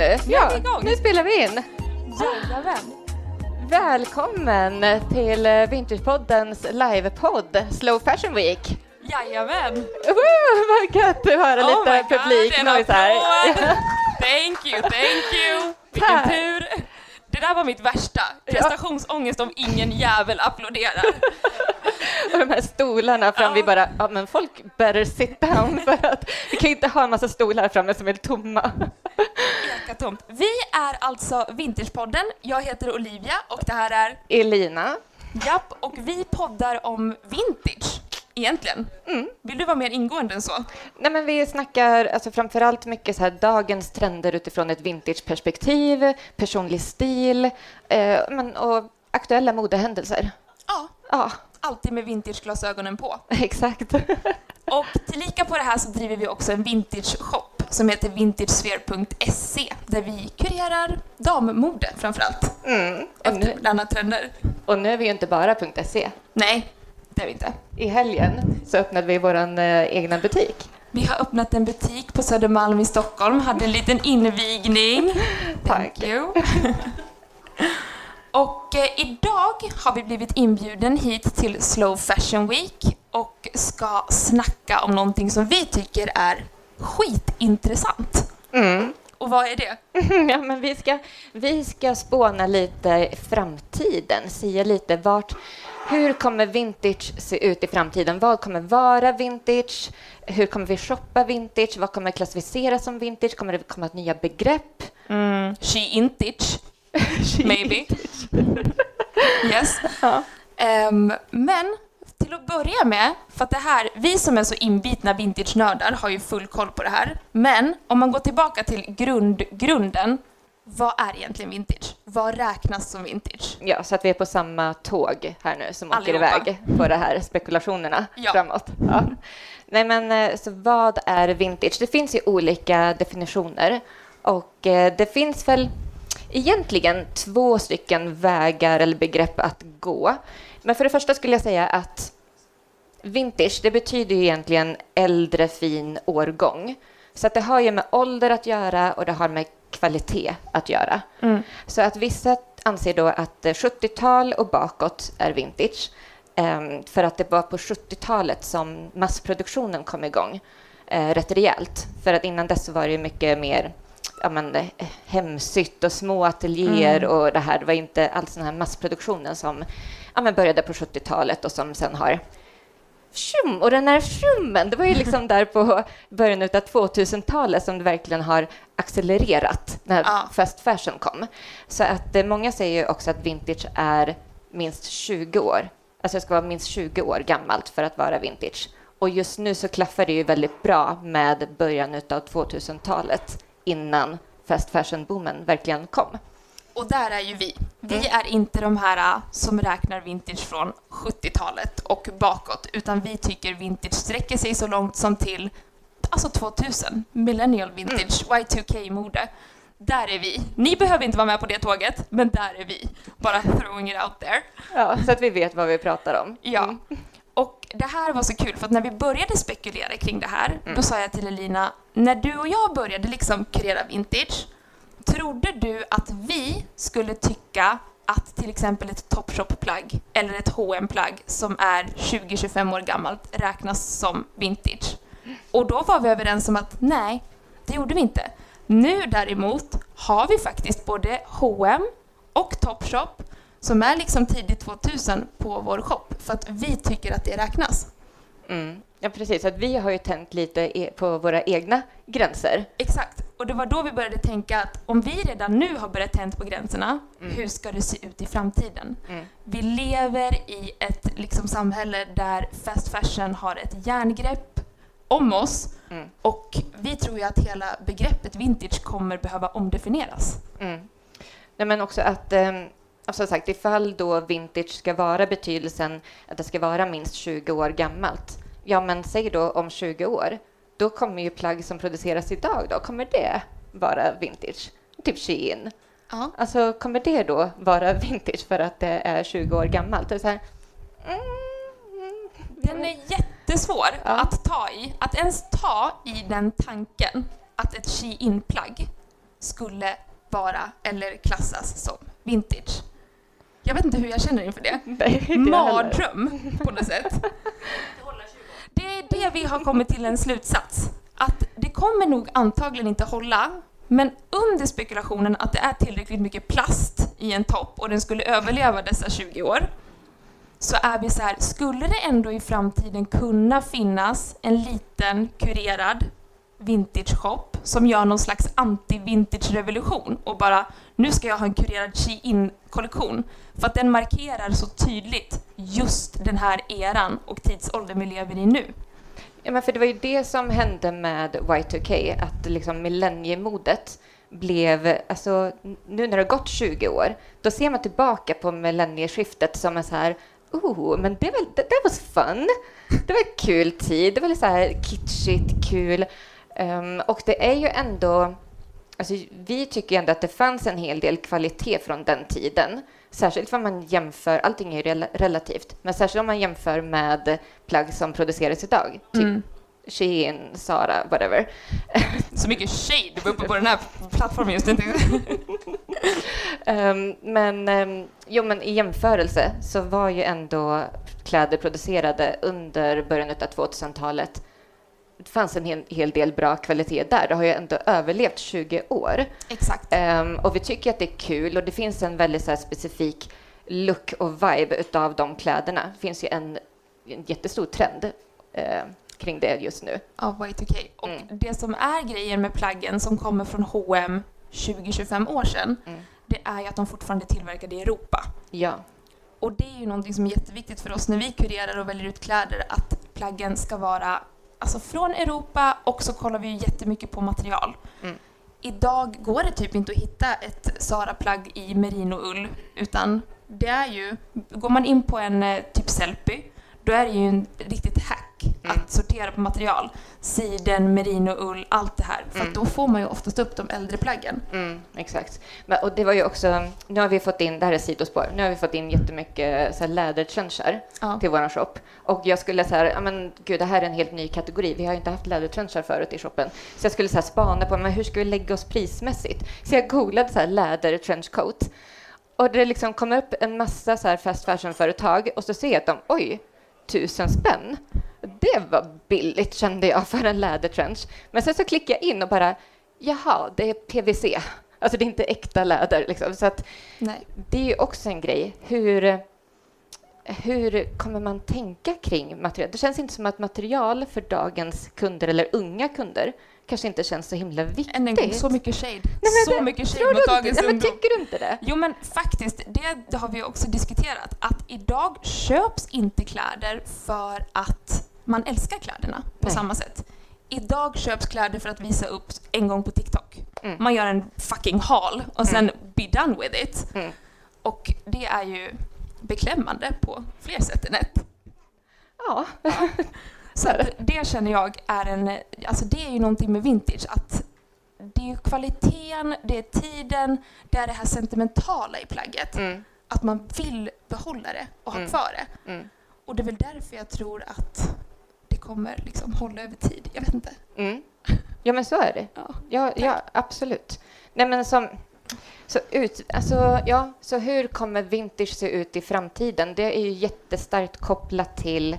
nu? Ja, nu spelar vi in. Jajamän. Välkommen till Vintagepoddens livepodd Slow Fashion Week. Jajamän. Woo, vad gött att höra Oh lite God, publiknoise en här. Thank you, thank you. Vilken Tack. tur. Det där var mitt värsta. Prestationsångest om ingen jävel applåderar. Och de här stolarna fram, vi bara, ja men folk better sit down för att vi kan inte ha en massa stolar framme som är tomma. Ekatomt. Vi är alltså Vintagepodden. Jag heter Olivia och det här är Elina, Japp och vi poddar om vintage. Egentligen. Mm. Vill du vara mer ingående än så? Nej, men vi snackar alltså framförallt mycket så här dagens trender utifrån ett vintageperspektiv, personlig stil eh, men, och aktuella modehändelser. Ja, Ja, alltid med vintageglasögonen på. exakt. Och tillika på det här så driver vi också en vintage-shop som heter vintagesphere.se där vi kurerar dammode framförallt. Mm. Och, nu, moderna trender. och nu är vi ju inte bara .se. Nej, det är vi inte. I helgen så öppnade vi vår eh, egna butik. Vi har öppnat en butik på Södermalm i Stockholm, hade en liten invigning. Thank you. Och eh, idag har vi blivit inbjuden hit till Slow Fashion Week och ska snacka om någonting som vi tycker är skitintressant. Mm. Och vad är det? Ja, men vi ska, vi ska spåna lite framtiden, säga lite vart, hur kommer vintage se ut i framtiden? Vad kommer vara vintage? Hur kommer vi shoppa vintage? Vad kommer klassificeras som vintage? Kommer det komma nya begrepp? Mm. She intage, maybe. yes. Ja. Ehm, men till att börja med, för att det här, vi som är så inbitna vintage-nördar har ju full koll på det här. Men om man går tillbaka till grund, grunden, vad är egentligen vintage? Vad räknas som vintage? Ja, så att vi är på samma tåg här nu som åker Allihopa. iväg på de här spekulationerna Ja. framåt. Ja. Nej, men eh, så vad är vintage? Det finns ju olika definitioner och eh, det finns väl egentligen två stycken vägar eller begrepp att gå. Men för det första skulle jag säga att vintage, det betyder ju egentligen äldre fin årgång. Så att det har ju med ålder att göra och det har med kvalitet att göra. Så att vissa anser då att eh, 70-tal och bakåt är vintage. ehm, För att det var på 70-talet som massproduktionen kom igång eh, rätt rejält. För att innan dess var det mycket mer ja, men, eh, hemsytt och små ateljéer och det här. Det var inte alls den här massproduktionen som ja, men började på 70-talet och som sen har Tjum! Och den här tjummen, det var ju liksom där på början av 2000-talet som det verkligen har accelererat när Ja. fast fashion kom. Så att eh, många säger ju också att vintage är minst 20 år. Alltså det ska vara minst 20 år gammalt för att vara vintage. Och just nu så klaffar det ju väldigt bra med början av 2000-talet innan fast fashion-boomen verkligen kom. Och där är ju vi. Vi Mm. är inte de här äh, som räknar vintage från 70-talet och bakåt, utan vi tycker vintage sträcker sig så långt som till alltså 2000, millennial vintage, Mm. Y2K-mode. Där är vi. Ni behöver inte vara med på det tåget, men där är vi. Bara throwing it out there. Ja, så att vi vet vad vi pratar om. Ja. Mm. Och det här var så kul, för att när vi började spekulera kring det här, Mm. då sa jag till Elina, när du och jag började liksom kurera vintage, trodde du att vi skulle tycka att till exempel ett Topshop-plagg eller ett hm plagg som är 20-25 år gammalt räknas som vintage? Och då var vi överens om att nej, det gjorde vi inte. Nu däremot har vi faktiskt både H&M och Topshop som är liksom tidigt 2000 på vår shop för att vi tycker att det räknas. Mm. Ja, precis. Att vi har ju tänt lite på våra egna gränser. Exakt. Och det var då vi började tänka att om vi redan nu har börjat tända på gränserna, hur ska det se ut i framtiden? Mm. Vi lever i ett liksom, samhälle där fast fashion har ett järngrepp om oss Mm. och vi tror ju att hela begreppet vintage kommer behöva omdefinieras. Mm. Nej, men också att, eh, som sagt, ifall då vintage ska vara betydelsen att det ska vara minst 20 år gammalt, ja men säg då om 20 år, då kommer ju plagg som produceras idag då, kommer det vara vintage? Typ Shein. Ja. Alltså kommer det då vara vintage för att det är 20 år gammalt? Det är så här, mm, Den är jättesvår Ja. att ta i. Att ens ta i den tanken att ett Shein-plagg skulle vara eller klassas som vintage. Jag vet inte hur jag känner inför det. Nej. Mardröm på något sätt. Det är det vi har kommit till en slutsats. Att det kommer nog antagligen inte hålla, men under spekulationen att det är tillräckligt mycket plast i en topp och den skulle överleva dessa 20 år, så är vi så här, skulle det ändå i framtiden kunna finnas en liten kurerad vintage shop som gör någon slags anti-vintage-revolution och bara nu ska jag ha en kurerad Shein-kollektion för att den markerar så tydligt just den här eran och tidsåldern vi lever i nu. Ja, men för det var ju det som hände med Y2K, att liksom millenniemodet blev, alltså nu när det har gått 20 år, då ser man tillbaka på millennieskiftet som en så här, oh, men det var, det, det was fun. Det var en kul tid, det var lite så här kitschigt, kul. Um, och det är ju ändå, alltså vi tycker ju ändå att det fanns en hel del kvalitet från den tiden. Särskilt om man jämför, allting är ju rel relativt, men särskilt om man jämför med plagg som produceras idag. Typ Mm. Shein, Zara, whatever. Så mycket shade uppe på den här plattformen just nu. Ehm, men, um, jo, men i jämförelse så var ju ändå kläder producerade under början av 2000-talet det fanns en hel, hel del bra kvalitet där. Det har ju ändå överlevt 20 år. Exakt. Ehm, och vi tycker att det är kul och det finns en väldigt så specifik look och vibe utav de kläderna. Det finns ju en, en jättestor trend eh, kring det just nu. Av Y2K. Och Mm. det som är grejen med plaggen som kommer från H&M 20-25 år sedan, Mm. det är ju att de fortfarande är tillverkade i Europa. Ja. Och det är ju någonting som är jätteviktigt för oss när vi kurerar och väljer ut kläder, att plaggen ska vara alltså från Europa och så kollar vi ju jättemycket på material. Mm. Idag går det typ inte att hitta ett Zara-plagg i merinoull utan det är ju, går man in på en eh, typ Sellpy, då är det ju en riktigt hack Mm. att sortera på material. Siden, merinoull, allt det här. För Mm. då får man ju oftast upp de äldre plaggen. Mm, exakt. Men, och det var ju också, nu har vi fått in, det här är sidospår, nu har vi fått in jättemycket så här, lädertrenchar Ja. till vår shop. Och jag skulle här, ja men gud, det här är en helt ny kategori. Vi har ju inte haft lädertrenchar förut i shoppen. Så jag skulle så här spana på, men hur ska vi lägga oss prismässigt? Så jag googlade så här läder trenchcoat. Och det liksom kom upp en massa så här fast fashion-företag och så ser jag att de, oj, tusen spänn. Det var billigt kände jag för en lädertrench. Men sen så klickade jag in och bara, jaha, det är PVC. Alltså det är inte äkta läder. Liksom. Så att Nej. det är ju också en grej. Hur, hur kommer man tänka kring material? Det känns inte som att material för dagens kunder eller unga kunder kanske inte känns så himla viktigt. Än en gång, så mycket shade. Nej, så det- mycket shade mot inte, dagens ungdom. tycker du inte det? Jo men faktiskt, det har vi också diskuterat, att idag köps inte kläder för att man älskar kläderna på Nej. samma sätt. Idag köps kläder för att visa upp en gång på TikTok. Mm. Man gör en fucking haul och sen be done with it. Mm. Och det är ju beklämmande på fler sätt än ett. Ja. Så det känner jag är en, alltså det är ju någonting med vintage att det är kvaliteten, det är tiden, det är det här sentimentala i plagget. Mm. Att man vill behålla det och ha Mm. kvar det. Mm. Och det är väl därför jag tror att det kommer liksom hålla över tid. Jag vet inte. Mm. Ja, men så är det. Ja. Ja, ja absolut. Nej, men som... Så, ut, alltså, ja, så hur kommer vintage se ut i framtiden? Det är ju jättestarkt kopplat till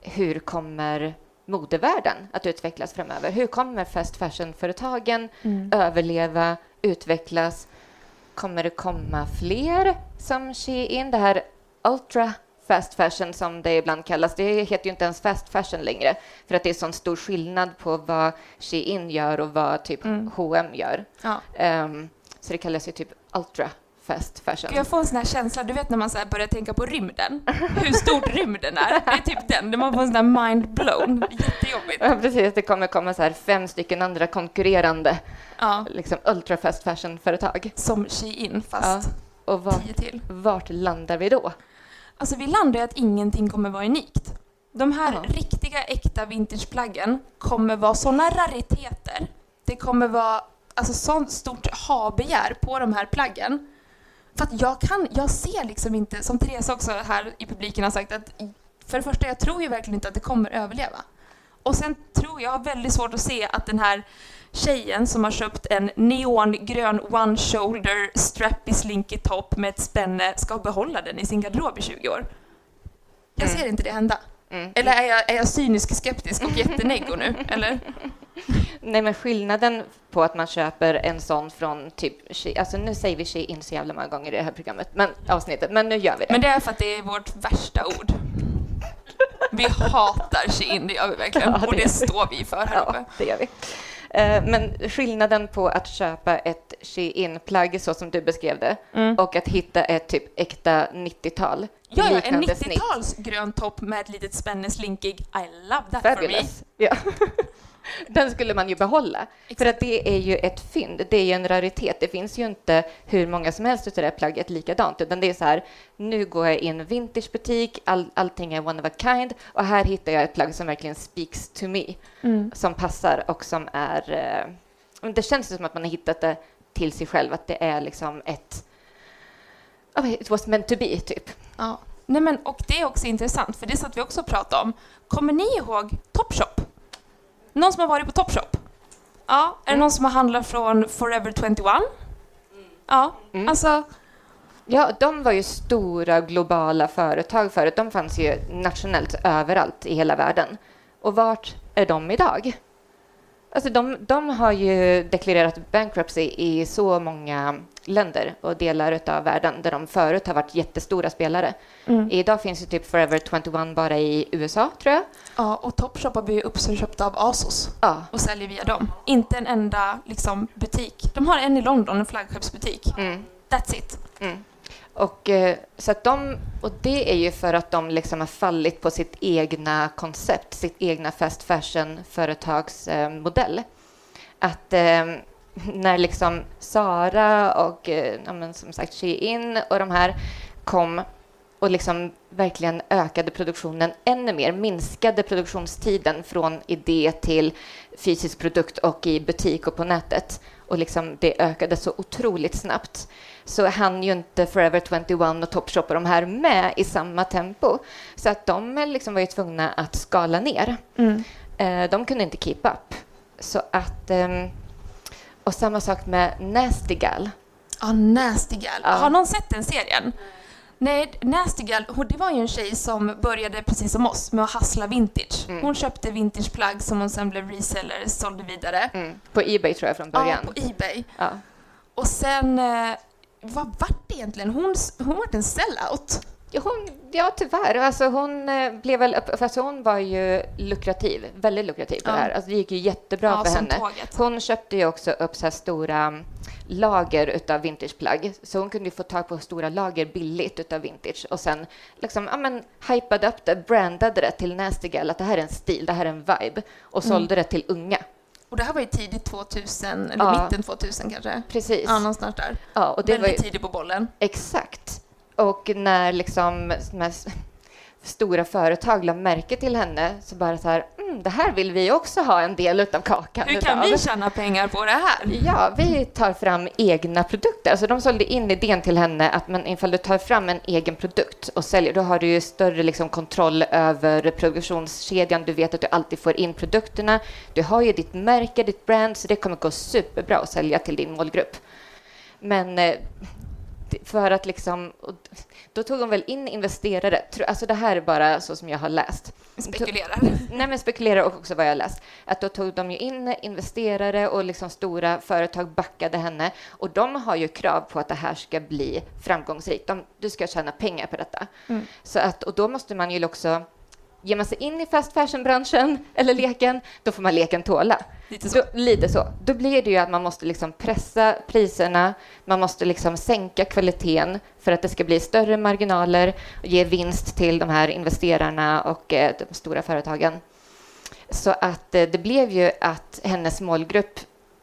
hur kommer modevärlden att utvecklas framöver? Hur kommer fast fashion-företagen Mm. överleva, utvecklas? Kommer det komma fler som Shein? Det här ultra fast fashion som det ibland kallas, det heter ju inte ens fast fashion längre för att det är sån stor skillnad på vad Shein gör och vad typ Mm. H&M gör. Ja. Ehm, så det kallas ju typ ultra fast fashion. Jag får en sån här känsla, du vet när man så här börjar tänka på rymden, hur stort rymden är. Det är typ den, man får en sån där mind blown. Jättejobbigt. Ja, precis. Det kommer komma så här fem stycken andra konkurrerande Ja, liksom ultra fast fashion-företag. som Shein fast Och vart, tio till. vart landar vi då? Alltså vi landar i att ingenting kommer vara unikt. De här Ja. riktiga äkta vintageplaggen kommer vara såna rariteter. Det kommer vara alltså sånt stort ha-begär på de här plaggen. För att jag kan, jag ser liksom inte, som Therese också här i publiken har sagt, att för det första, jag tror ju verkligen inte att det kommer överleva. Och sen tror och jag har väldigt svårt att se att den här tjejen som har köpt en neongrön one shoulder strappy slinky top med ett spänne ska behålla den i sin garderob i 20 år. Jag Mm. ser inte det hända. Mm. Eller är jag, är jag cynisk, skeptisk och jättenego nu? Eller? Nej, men skillnaden på att man köper en sån från typ, alltså nu säger vi Shein så jävla många gånger i det här programmet, men avsnittet, men nu gör vi det. Men det är för att det är vårt värsta ord. Vi hatar Shein, det gör vi verkligen. Ja, det och det står vi för här uppe. Ja, det gör vi. Eh, Men skillnaden på att köpa ett Shein-plagg så som du beskrev det Mm. och att hitta ett typ äkta 90-tal Ja, ja, en liknande snitt. 90-tals grön topp med ett litet spänne slinkig. I love that for me. Fabulous. Ja. Den skulle man ju behålla. För att det är ju ett fynd, det är ju en raritet. Det finns ju inte hur många som helst av det där plagget likadant, utan det är så här, nu går jag in i en vintagebutik, all, allting är one of a kind och här hittar jag ett plagg som verkligen speaks to me, Mm. som passar och som är... Eh, det känns ju som att man har hittat det till sig själv, att det är liksom ett... It was meant to be, typ. Ja. Nej, men, och det är också intressant, för det satt vi också och pratade om. Kommer ni ihåg Topshop? Någon som har varit på Topshop? Ja. Är det Mm. någon som har handlat från Forever 21? Ja, Mm. alltså... Ja, de var ju stora globala företag förut. De fanns ju nationellt överallt i hela världen. Och vart är de idag? Alltså de, de har ju deklarerat bankruptcy i så många länder och delar av världen där de förut har varit jättestora spelare. Mm. Idag finns ju typ Forever 21 bara i USA, tror jag. Ja, och Topshop har blivit uppköpt av Asos Ja. och säljer via dem. Inte en enda liksom, butik. De har en i London, en flaggskeppsbutik. Mm. That's it. Mm. Och, eh, så att de, och det är ju för att de liksom har fallit på sitt egna koncept, sitt egna fast fashion-företagsmodell. Eh, att eh, när liksom Sara och eh, ja, men som sagt Shein och de här kom och liksom verkligen ökade produktionen ännu mer, minskade produktionstiden från idé till fysisk produkt och i butik och på nätet. Och liksom det ökade så otroligt snabbt. Så hann ju inte Forever 21 och Topshop och de här med i samma tempo. Så att de liksom var ju tvungna att skala ner. Mm. Eh, de kunde inte keep up. Så att... ehm, och samma sak med Nasty Gal. Ja, Nasty Gal. Ja. Har någon sett den serien? Nej, Nasty Gal, hon- det var ju en tjej som började precis som oss med att hassla vintage. Mm. Hon köpte vintageplagg som hon sen blev reseller, sålde vidare. Mm. På Ebay tror jag från Ja, början. på Ebay. Ja. Och sen, eh, vad vart det egentligen? Hon, hon vart en sellout. Ja, hon, ja, tyvärr. Alltså, hon eh, blev väl fast hon var ju lukrativ, väldigt lukrativ på Ja. det här. Alltså, det gick ju jättebra ja, för henne. tåget. Hon köpte ju också upp så stora mm, lager utav vintageplagg, så hon kunde ju få tag på stora lager billigt utav vintage och sen liksom, ja men, hypade upp det, brandade det till Nasty Gal, att det här är en stil, det här är en vibe och Mm. sålde det till unga. Och det här var ju tidigt 2000, eller Ja. mitten 2000 kanske. Precis. Ja, någonstans där. Ja, och det var Väldigt ju, tidigt på bollen. Exakt. Och när liksom stora företag la märke till henne så bara så här, mm, det här vill vi också ha en del utav kakan Hur kan utav. vi tjäna pengar på det här? Ja, vi tar fram egna produkter. Alltså de sålde in idén till henne att men ifall du tar fram en egen produkt och säljer, då har du ju större liksom, kontroll över produktionskedjan. Du vet att du alltid får in produkterna. Du har ju ditt märke, ditt brand, så det kommer gå superbra att sälja till din målgrupp. Men eh, för att liksom... Då tog hon väl in investerare. Alltså det här är bara så som jag har läst. Spekulerar. Nej, men spekulerar och också vad jag har läst. Att då tog de ju in investerare och liksom stora företag backade henne. Och de har ju krav på att det här ska bli framgångsrikt. De, du ska tjäna pengar på detta. Mm. Så att, och då måste man ju också Ger man sig in i fast fashion-branschen eller leken, då får man leken tåla. Lite så. Då, lite så. Då blir det ju att man måste liksom pressa priserna, man måste liksom sänka kvaliteten för att det ska bli större marginaler och ge vinst till de här investerarna och eh, de stora företagen. Så att eh, det blev ju att hennes målgrupp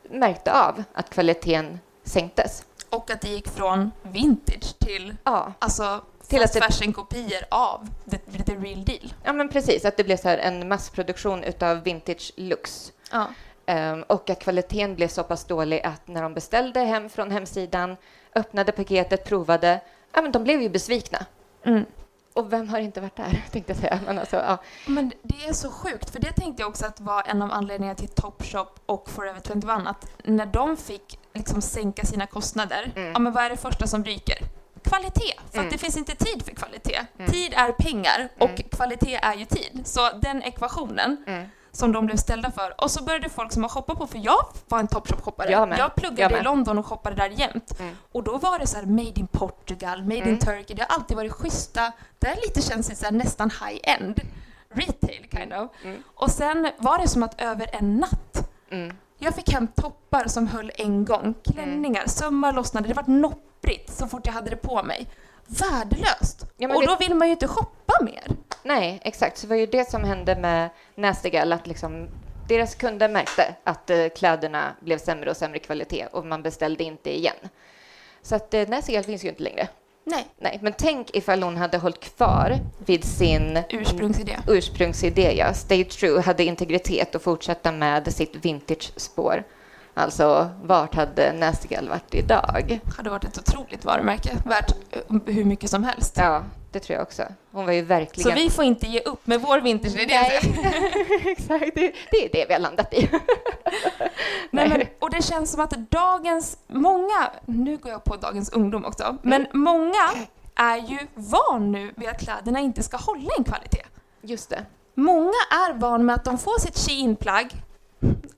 märkte av att kvaliteten sänktes. Och att det gick från vintage till Ja, alltså Till att fashion-kopior av the, the real deal. ja men precis, att det blev så här en massproduktion utav vintage looks. Ja. Ehm, och att kvaliteten blev så pass dålig att när de beställde hem från hemsidan, öppnade paketet, provade, ja men de blev ju besvikna. Mm. Och vem har inte varit där, tänkte jag säga. Men alltså, ja. Men det är så sjukt, för det tänkte jag också att var en av anledningarna till Topshop och Forever 21 att när de fick liksom sänka sina kostnader, Mm. ja men vad är det första som ryker? Kvalitet, för Mm. det finns inte tid för kvalitet. Mm. Tid är pengar och Mm. kvalitet är ju tid. Så den ekvationen Mm. som de blev ställda för. Och så började folk som har shoppat på, för jag var en Topshop-shoppare. Jag. Jag pluggade Jag i. London och shoppade där jämt. Mm. Och då var det så här made in Portugal, made Mm. in Turkey. Det har alltid varit schyssta, det är lite känns så här nästan high-end retail kind of. Mm. Och sen var det som att över en natt, Mm. Jag fick hem toppar som höll en gång, klänningar, sömmar lossnade, det var nopprigt så fort jag hade det på mig. Värdelöst! Ja, och vet- då vill man ju inte shoppa mer. Nej, exakt. Så det var ju det som hände med Nastigal, att liksom deras kunder märkte att eh, kläderna blev sämre och sämre kvalitet och man beställde inte igen. Så att eh, Nastigal finns ju inte längre. Nej, Nej, men tänk ifall hon hade hållit kvar vid sin ursprungsidé. ursprungsidé, ja. Stay true, hade integritet och fortsätta med sitt vintage-spår. Alltså, vart hade Nastigal varit idag? hade varit ett otroligt varumärke, värt eh, hur mycket som helst. Ja, det tror jag också. Hon var ju Så verkligen... vi får inte ge upp med vår vintage-idé. Nej, exakt. Det, det är det vi har landat i. Nej, men, och det känns som att dagens, många, nu går jag på dagens ungdom också, Mm. men många är ju van nu vid att kläderna inte ska hålla en kvalitet. Just det. Många är van med att de får sitt Shein-plagg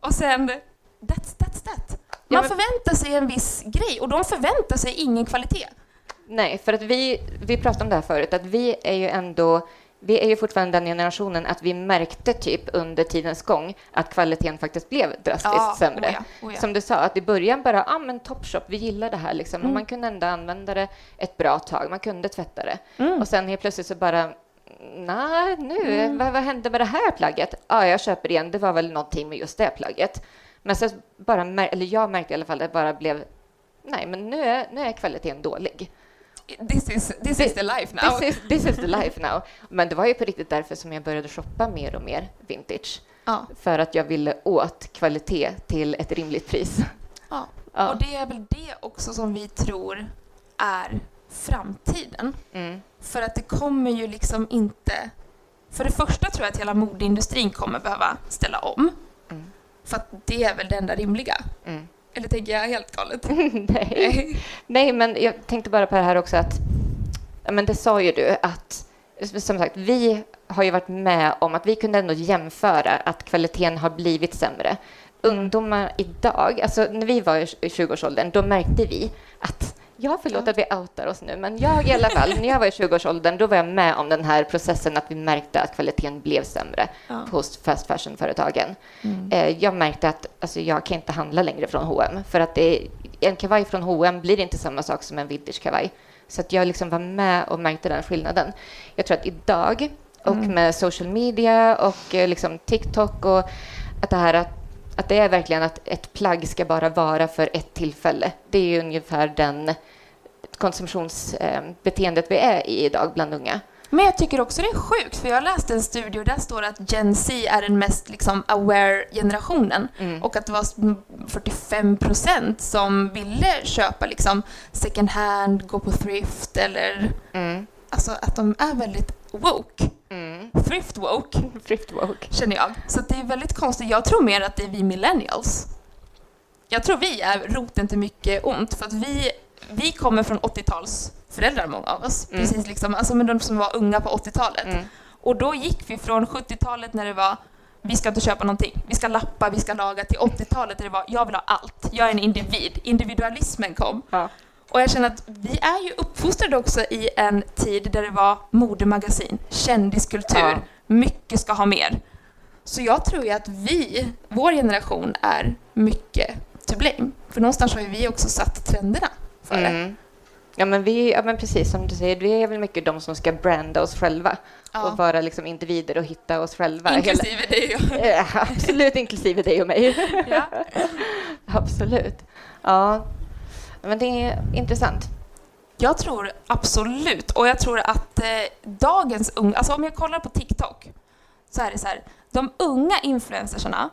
och sen that's, that's that. Ja, Man förväntar sig en viss grej och de förväntar sig ingen kvalitet. Nej, för att vi, vi pratade om det här förut, att vi är ju ändå vi är ju fortfarande den generationen att vi märkte typ under tidens gång att kvaliteten faktiskt blev drastiskt sämre. oh ja, oh ja. Som du sa, att i början bara, ja ah, men Topshop, vi gillar det här liksom. Mm. Och man kunde ändå använda det ett bra tag, man kunde tvätta det. Mm. Och sen helt plötsligt så bara, nej nu, Mm. vad, vad hände med det här plagget? Ja, jag köper igen, det var väl någonting med just det plagget. Men sen bara, eller jag märkte i alla fall, det bara blev, nej men nu är, nu är kvaliteten dålig. This is, this is the life now. This is, this is the life now. Men det var ju på riktigt därför som jag började shoppa mer och mer vintage. Ja. För att jag ville åt kvalitet till ett rimligt pris. Ja. Ja. Och det är väl det också som vi tror är framtiden. Mm. För att det kommer ju liksom inte... För det första tror jag att hela modeindustrin kommer behöva ställa om. Mm. För att det är väl det enda rimliga. Mm. Eller tänker jag helt galet? Nej. Nej, men jag tänkte bara på det här också att, men det sa ju du att, som sagt, vi har ju varit med om att vi kunde ändå jämföra att kvaliteten har blivit sämre. Ungdomar idag, alltså när vi var i 20-årsåldern, då märkte vi att Ja, förlåt att vi outar oss nu, men jag i alla fall, när jag var i 20-årsåldern, då var jag med om den här processen att vi märkte att kvaliteten blev sämre Ja. hos fast fashion-företagen. Mm. Eh, jag märkte att alltså, jag kan inte handla längre från H&M för att det, en kavaj från H&M blir inte samma sak som en vintage-kavaj. Så att jag liksom var med och märkte den skillnaden. Jag tror att idag, och Mm. med social media och eh, liksom TikTok och att det här att, att det är verkligen att ett plagg ska bara vara för ett tillfälle. Det är ungefär den konsumtionsbeteendet vi är i idag bland unga. Men jag tycker också det är sjukt, för jag läste en studie och där står det att Gen Z är den mest liksom, aware generationen. Mm. Och att det var 45 procent som ville köpa liksom, second hand, gå på thrift eller... Mm. Alltså att de är väldigt woke. Mm. Thrift woke, Thrift woke. känner jag. Så det är väldigt konstigt. Jag tror mer att det är vi millennials. Jag tror vi är roten till mycket ont, för att vi, vi kommer från 80-talsföräldrar, många av oss. Mm. Precis liksom, alltså med de som var unga på 80-talet. Mm. Och då gick vi från 70-talet när det var vi ska inte köpa någonting, vi ska lappa, vi ska laga, till 80-talet där det var jag vill ha allt, jag är en individ. Individualismen kom. Ja. Och jag känner att vi är ju uppfostrade också i en tid där det var modemagasin, kändiskultur, Ja. mycket ska ha mer. Så jag tror ju att vi, vår generation, är mycket to blame. För någonstans har ju vi också satt trenderna för det. Mm. Ja, men vi, ja, men precis som du säger, vi är väl mycket de som ska branda oss själva Ja. och vara liksom individer och hitta oss själva. Inklusive dig och Hela, Eh, absolut, inklusive dig och mig. ja. absolut. Ja, men det är intressant. Jag tror absolut, och jag tror att eh, dagens unga, alltså om jag kollar på TikTok, så är det så här, de unga influencersarna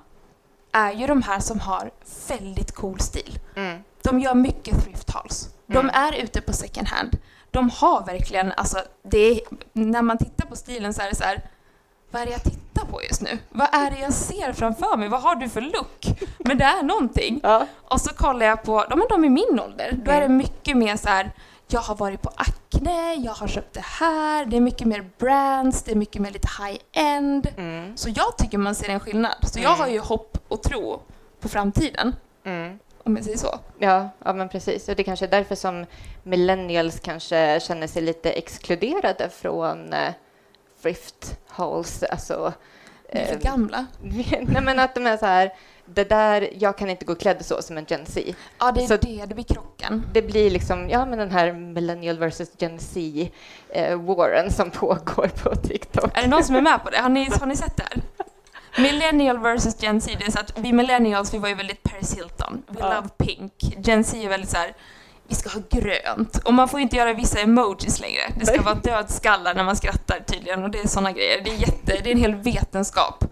är ju de här som har väldigt cool stil. Mm. De gör mycket thrift hauls. De Mm. är ute på second hand. de har verkligen, alltså det är, när man tittar på stilen så är det så här, vad är det jag tittar på just nu? Vad är det jag ser framför mig? Vad har du för look? Men det är någonting. Ja. Och så kollar jag på, de är de i min ålder, då är det Mm. mycket mer så här, jag har varit på Acne, jag har köpt det här, det är mycket mer brands, det är mycket mer lite high-end. Mm. Så jag tycker man ser en skillnad. Så jag Mm. har ju hopp och tro på framtiden, Mm. om jag säger så. Ja, ja, men precis. Och det kanske är därför som millennials kanske känner sig lite exkluderade från eh, thrift halls. Alltså, Vi är för eh, gamla. nej, men att de är så här, det där, jag kan inte gå klädd så som en Gen Z. Ja, det är Så- det, det blir krocken. Det blir liksom, ja men den här millennial versus Gen Z eh, warren som pågår på TikTok. Är det någon som är med på det? Har ni, har ni sett det här? Millennial versus Gen Z, det är så att vi millennials, vi var ju väldigt Paris Hilton. Vi Ja. love pink. Gen Z är väldigt så här, vi ska ha grönt. Och man får inte göra vissa emojis längre. Det ska vara dödskallar när man skrattar tydligen och det är sådana grejer. Det är jätte, det är en hel vetenskap.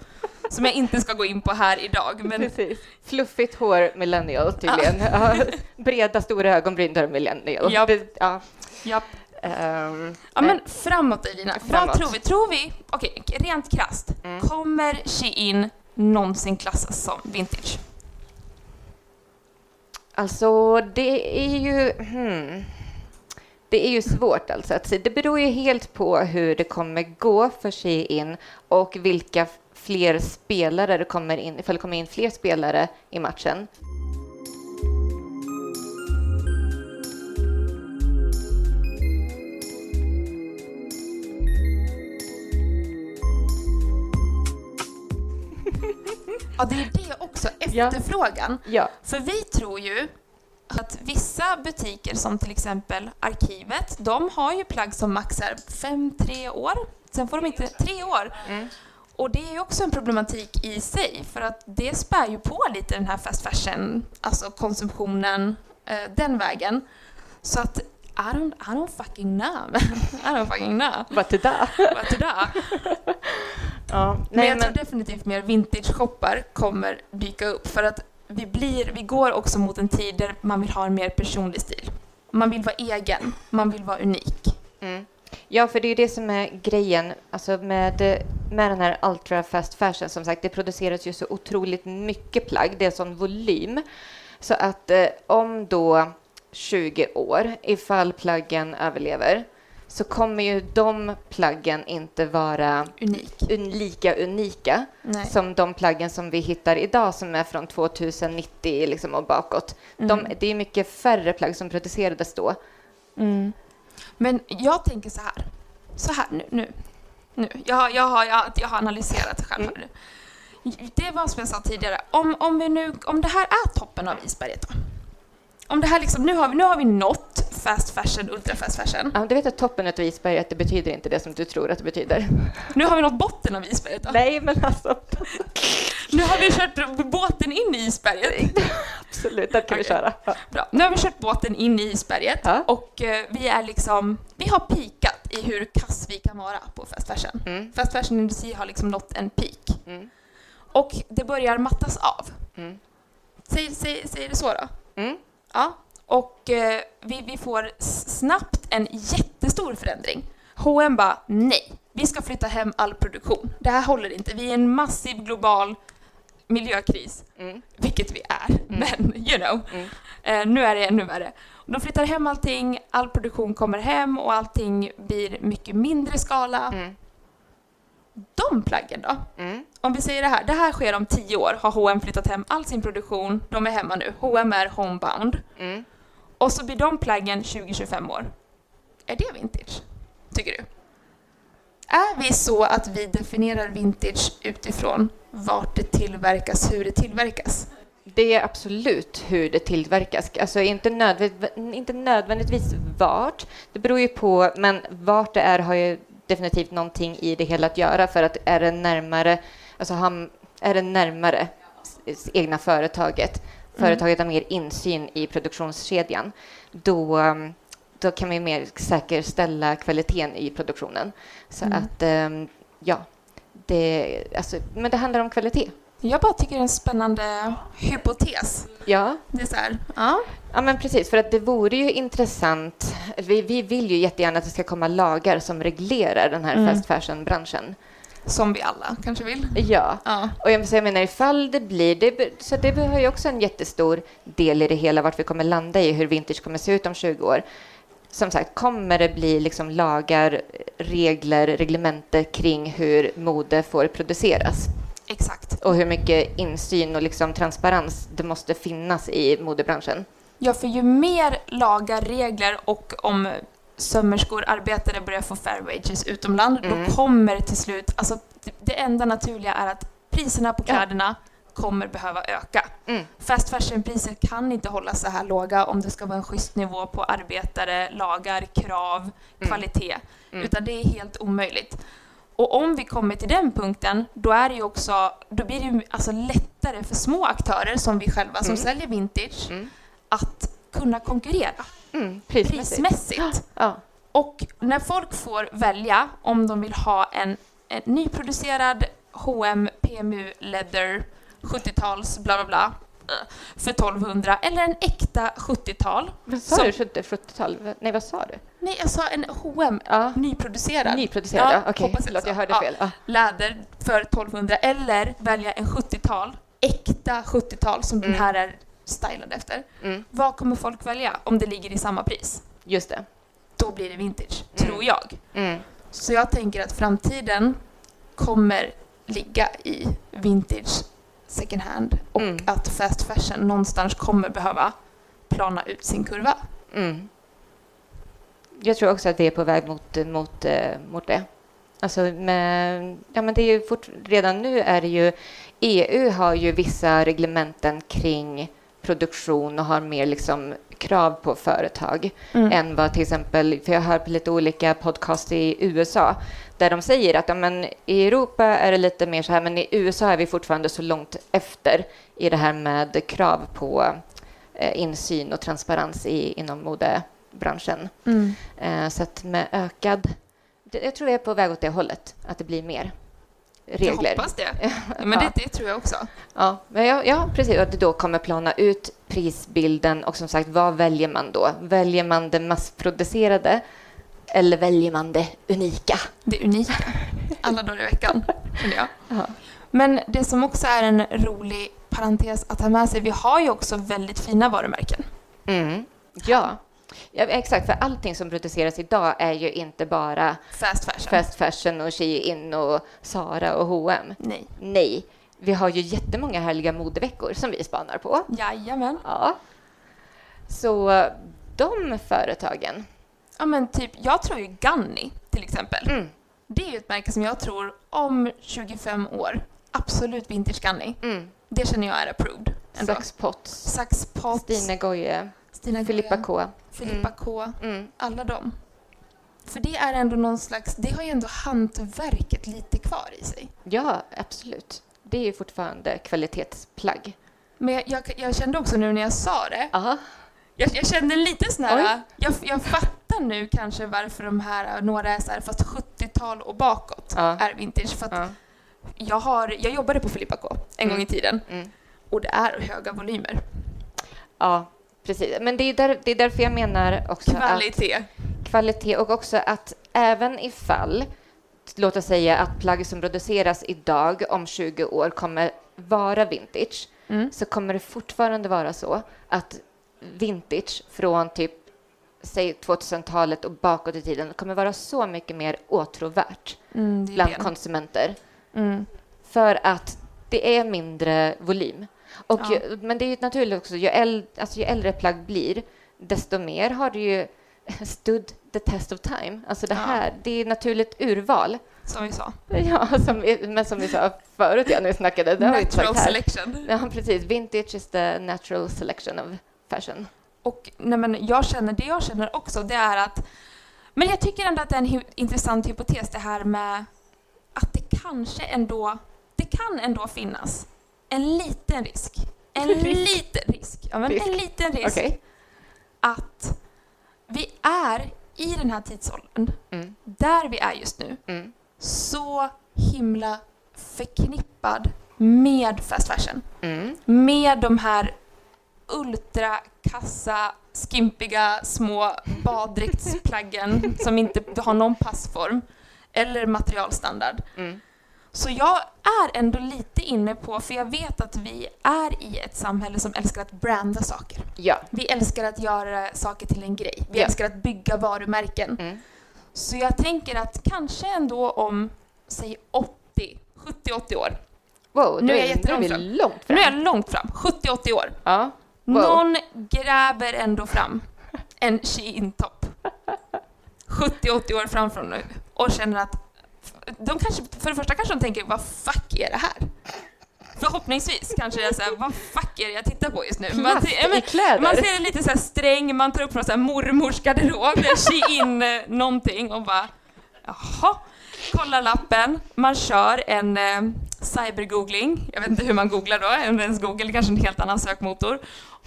Som jag inte ska gå in på här idag, men Precis. Fluffigt hår millennial tydligen. Ja. Breda stora ögonbryn där millennial. Japp. Det, ja. ja, ehm, Ja men framåt Elina, vad Framåt. tror vi? Tror vi, okej rent krasst, Mm. kommer Shein någonsin klassas som vintage? Alltså, det är ju... Hmm. Det är ju svårt alltså att se. Det beror ju helt på hur det kommer gå för Shein och vilka fler spelare det kommer in, ifall det kommer in fler spelare i matchen. Ja det är det också, efterfrågan. Ja. För vi tror ju att vissa butiker som till exempel Arkivet, de har ju plagg som max är 5-3 år. Sen får de inte, tre år. Mm. Och det är ju också en problematik i sig för att det spär ju på lite den här fast fashion, alltså konsumtionen, eh, den vägen. Så att I don't, I don't fucking know. I don't fucking know. Vad det där? What to Ja. Men Nej, jag men, tror definitivt mer vintage-shoppar kommer dyka upp för att vi, blir, vi går också mot en tid där man vill ha en mer personlig stil. Man vill vara egen, man vill vara unik. mm. Ja, för det är ju det som är grejen alltså med, med den här ultra fast fashion. Som sagt, det produceras ju så otroligt mycket plagg. Det är sån volym. Så att eh, om då 20 år, ifall plaggen överlever, så kommer ju de plaggen inte vara Unik. un lika unika Nej. som de plaggen som vi hittar idag som är från 2090 liksom och bakåt. Mm. De, det är mycket färre plagg som producerades då. Mm. Men jag tänker så här. Så här nu. nu. nu. Jag, har- jag, har, jag, jag har analyserat själv. Mm. Det var som jag sa tidigare. Om, om, vi nu, om det här är toppen av isberget då? Om det här liksom, nu har vi, nu har vi nått fast fashion, ultra fast fashion. Ja, du vet att toppen av isberget, det betyder inte det som du tror att det betyder. Nu har vi nått botten av isberget då. Nej, men alltså Nu har vi kört båten in i isberget. absolut, där kan vi Okej. köra. Ja. Bra. Nu har vi kört båten in i isberget Ja. och eh, vi är liksom, vi har pikat i hur kass vi kan vara på fast fashion. Mm, Fast fashion industri har liksom nått en peak. mm, Och det börjar mattas av. mm, Säger, säger, säger det så då? mm, Ja. Och eh, vi, vi får snabbt en jättestor förändring. H&M bara, nej, vi ska flytta hem all produktion. Det här håller inte. Vi är en massiv global miljökris, mm, vilket vi är. Men, you know. mm. Eh, nu är det ännu värre. De flyttar hem allting, all produktion kommer hem och allting blir mycket mindre skala. De plaggen då? mm, Om vi säger det här, det här sker om tio år, har H&M flyttat hem all sin produktion, de är hemma nu, H&M är homebound. mm. Och så blir de plaggen 20-25 år. Är det vintage? Tycker du? Är vi så att vi definierar vintage utifrån vart det tillverkas, hur det tillverkas? Det är absolut hur det tillverkas. Alltså inte, nödvändigt, inte nödvändigtvis vart. Det beror ju på, men vart det är har ju definitivt någonting i det hela att göra. För att är det närmare, alltså han, är det närmare egna företaget, företaget har mer insyn i produktionskedjan, då, då kan ju mer säkerställa kvaliteten i produktionen. Så Mm. att, um, ja, det, alltså, men det handlar om kvalitet. Jag bara tycker det är en spännande hypotes. Ja, Det är så här, ja. Ja, men precis. För att det vore ju intressant. Vi, vi vill ju jättegärna att det ska komma lagar som reglerar den här Mm. fast fashion-branschen. Som vi alla kanske vill. Ja. Ja. Och jag, så jag menar, ifall det blir... Det, så det har ju också en jättestor del i det hela, vart vi kommer landa i hur vintage kommer se ut om 20 år. Som sagt, kommer det bli liksom lagar, regler, reglementer kring hur mode får produceras? Exakt. Och hur mycket insyn och liksom transparens det måste finnas i modebranschen? Ja, för ju mer lagar, regler och om sömmerskor, arbetare börjar få fair wages utomland, Mm. då kommer till slut, alltså det- enda naturliga är att priserna på Ja. kläderna kommer behöva öka. Mm. Fast fashion-priser kan inte hålla så här låga om det ska vara en schysst nivå på arbetare, lagar, krav, kvalitet. Mm. Utan det är helt omöjligt. Och om vi kommer till den punkten, då, är det också, då blir det ju alltså lättare för små aktörer som vi själva som Mm. säljer vintage Mm. att kunna konkurrera Mm. Prismässigt. prismässigt. Ja. Och när folk får välja om de vill ha en, en nyproducerad H&M PMU Leather 70-tals bla bla bla eh, för 1200 eller en äkta 70-tal. Vad sa Som- du? 70, 70-tal? Nej, vad sa du? Nej, jag sa en H&M Ja. nyproducerad. Nyproducerad, Ja. Okej, hoppas förlåt, jag hörde Ja. fel. Ja. läder för 1200 eller välja en 70-tal, äkta 70-tal som den Mm. här är stylad efter. Mm. Vad kommer folk välja om det ligger i samma pris? Just det. Då blir det vintage, Mm. tror jag. Mm. Så jag tänker att framtiden kommer ligga i vintage second hand och Mm. att fast fashion någonstans kommer behöva plana ut sin kurva. Mm. Jag tror också att vi är på väg mot, mot, eh, mot det. Alltså med, ja, men det är fort, redan nu är det ju... EU har ju vissa reglementen kring produktion och har mer liksom krav på företag Mm. än vad till exempel, för jag har hört på lite olika podcast i USA där de säger att ja, men, i Europa är det lite mer så här, men i USA är vi fortfarande så långt efter i det här med krav på eh, insyn och transparens i, inom modebranschen. Mm. Eh, så att med ökad... Jag tror vi är på väg åt det hållet, att det blir mer regler. Jag hoppas det. Men det, det tror jag också. Ja, men ja, ja, precis. Att det då kommer plana ut prisbilden och som sagt, vad väljer man då? Väljer man det massproducerade eller väljer man det unika? Det unika. Alla dagar i veckan. jag. Ja. Men det som också är en rolig parentes att ha med sig, vi har ju också väldigt fina varumärken. Mm. Ja. Ja, exakt. För allting som produceras idag är ju inte bara Fast fashion. fast fashion och Shein och Zara och H&M. Nej. Nej, vi har ju jättemånga härliga modeveckor som vi spanar på. Jajamän. Ja. Så de företagen. Ja men typ, jag tror ju Ganni till exempel. Mm. Det är ju ett märke som jag tror om 25 år, absolut vintage Ganni. Mm. Det känner jag är approved. Ändå. Sax Potts, Sax Potts, Stine Goye, Stina Filippa K. Filippa Mm. K. Mm. Alla dem. För det är ändå någon slags, det har ju ändå hantverket lite kvar i sig. Ja, absolut. Det är ju fortfarande kvalitetsplagg. Men jag, jag, jag kände också nu när jag sa det, Ja. jag, jag kände lite sån här, jag, jag fattar nu kanske varför de här, några är så här, fast 70-tal och bakåt Ja. är vintage. För att ja. jag, har, jag jobbade på Filippa K en Mm. gång i tiden Mm. och det är höga volymer. ja, precis. Men det är, där, det är därför jag menar också att Kvalitet. kvalitet och också att även ifall, låt oss säga att plagg som produceras idag om 20 år kommer vara vintage, Mm. så kommer det fortfarande vara så att vintage från typ säg 2000-talet och bakåt i tiden kommer vara så mycket mer åtråvärt Mm, bland det. konsumenter Mm. för att det är mindre volym. Och Ja. ju, men det är ju naturligt också, ju, äl, alltså, ju äldre plagg blir, desto mer har det ju stood the test of time. Alltså det Ja. här, det är naturligt urval. Som vi sa. Ja, som, vi- men som vi sa förut, ja, när vi snackade, det Natural selection. Ja, precis. Vintage is the natural selection of fashion. Och nej men jag känner, det jag känner också det är att, men jag tycker ändå att det är en intressant hypotes det här med att det kanske ändå, det kan ändå finnas en liten risk. En liten risk. Ja men Risk. en liten risk Okej. att vi är i den här tidsåldern, Mm. där vi är just nu, Mm. så himla förknippad med fast fashion. Mm. Med de här ultrakassa, skimpiga små baddräktsplaggen som inte har någon passform eller materialstandard. Mm. Så jag är ändå lite inne på, för jag vet att vi är i ett samhälle som älskar att branda saker. Ja. Vi älskar att göra saker till en grej. Vi Ja. älskar att bygga varumärken. Mm. Så jag tänker att kanske ändå om, säg 80, 70-80 år. Wow, Nu är jag jättelångt fram. långt fram. nu är jag långt fram, 70-80 år. Ja. Wow. Någon gräver ändå fram en Shein-topp. 70-80 år framför nu och känner att de kanske, för det första kanske de tänker vad fuck är det här? Förhoppningsvis kanske det är såhär, vad fuck är det jag tittar på just nu? Man, men- man ser lite så här sträng, man tar upp någon så här mormors garderob, där Shein eh, någonting och bara jaha, kollar lappen, man kör en eh, cybergoogling, jag vet inte hur man googlar då, om ens Google, kanske en helt annan sökmotor,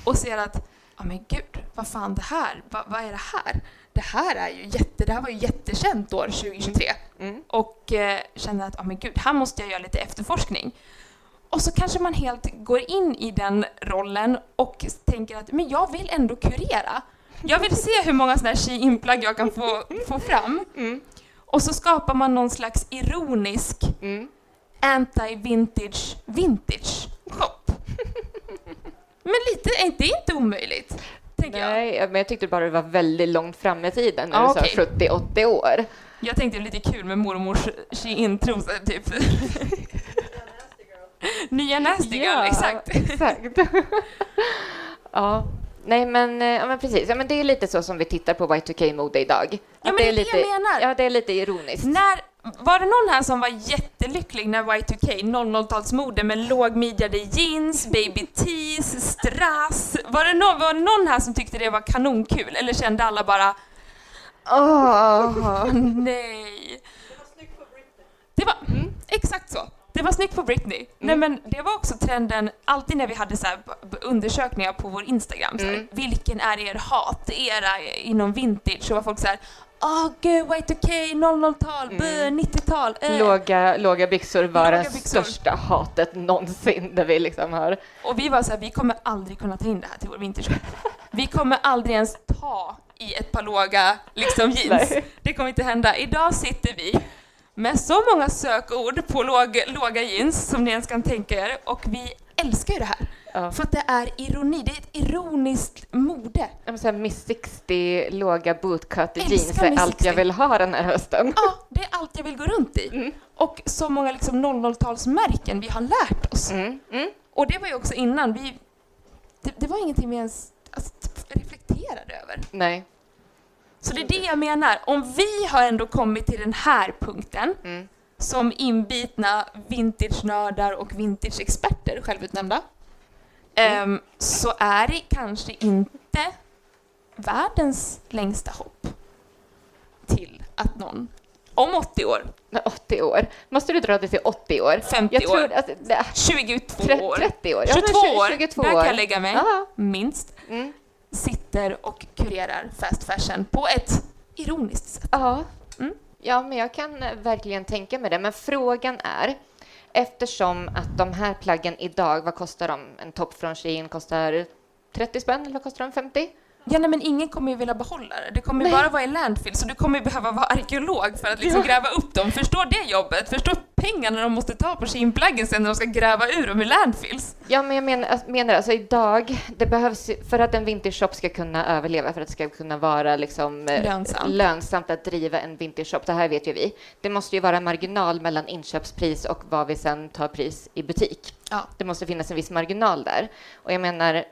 och ser att ja men gud, vad fan det här, Va, vad är det här? Det här är ju jätte, det här var ju jättekänt år 2023 Mm. och eh, känner att ja men gud, här måste jag göra lite efterforskning. Och så kanske man helt går in i den rollen och tänker att men jag vill ändå kurera. Jag vill se hur många sådana här Shein-plagg jag kan få, få fram. Mm. Och så skapar man någon slags ironisk Mm. anti-vintage vintage shop. Men lite, är det inte omöjligt? Tänker jag. Nej, men jag tyckte bara det var väldigt långt fram i tiden när Ja, du sa okej. 70-80 år. Jag tänkte lite kul med mormors Shein-trosor typ. Nya Nasty Girl, exakt. exakt. ja. Nej, men, eh, ja, men precis. Ja, men det är lite så som vi tittar på Y2K-mode idag. Ja, men det är det lite, jag menar. Ja, det är lite ironiskt. När, var det någon här som var jättelycklig när Y2K, 00-talsmode med lågmidjade jeans, baby tees, strass? Var det, någon, var det någon här som tyckte det var kanonkul? Eller kände alla bara Åh, nej. Det var mm, exakt så. Det var snyggt på Britney. Nej men det var också trenden, alltid när vi hade så undersökningar på vår Instagram, så här, Mm. vilken är er hat-era inom vintage? Så var folk så här, åh gud, Y2K, 00-tal, mm. 90-tal. eh." Låga, låga byxor var Låga det byxor. största hatet någonsin där vi liksom har... Och vi var så här, vi kommer aldrig kunna ta in det här till vår vintage. Vi kommer aldrig ens ta i ett par låga liksom, jeans. Nej. Det kommer inte hända. Idag sitter vi med så många sökord på låg, låga jeans som ni ens kan tänka er och vi älskar ju det här. Ja. För att det är ironi, det är ett ironiskt mode. Ja, så här Miss 60 låga bootcut jeans är allt 60. jag vill ha den här hösten. Ja, det är allt jag vill gå runt i. Mm. Och så många liksom 00-talsmärken vi har lärt oss. Mm. Mm. Och det var ju också innan, vi, det, det var ingenting vi ens alltså, reflekterade över. Nej. Så det är det jag menar. Om vi har ändå kommit till den här punkten Mm. som inbitna vintage-nördar och vintage-experter, självutnämnda, ehm, så är det kanske inte världens längsta hopp till att någon om 80 år, Nej, 80 år. Måste du dra det till 80 år? 50 Jag år, tror att det är 22 tre- år, 30 år. 22 men tjugo- år, 22 där år. kan jag lägga mig, Ja. minst, Mm. sitter och kurerar fast fashion på ett ironiskt sätt. Ja. Mm. ja, men jag kan eh, verkligen tänka mig det. Men frågan är, eftersom att de här plaggen idag, vad kostar de? En topp från Shein kostar 30 spänn, eller vad kostar de? 50? Ja, nej, men ingen kommer ju vilja behålla det. Det kommer Nej. bara vara i landfill, så du kommer ju behöva vara arkeolog för att liksom Ja. gräva upp dem. Förstår det jobbet? Förstår pengarna de måste ta på Shein-plaggen sen när de ska gräva ur dem i landfills? Ja, men jag menar, menar alltså idag, det behövs för att en vintage ska kunna överleva, för att det ska kunna vara liksom eh, Lönsamt. lönsamt att driva en vintage det här vet ju vi. Det måste ju vara marginal mellan inköpspris och vad vi sen tar pris i butik. Ja. Det måste finnas en viss marginal där. Och jag menar,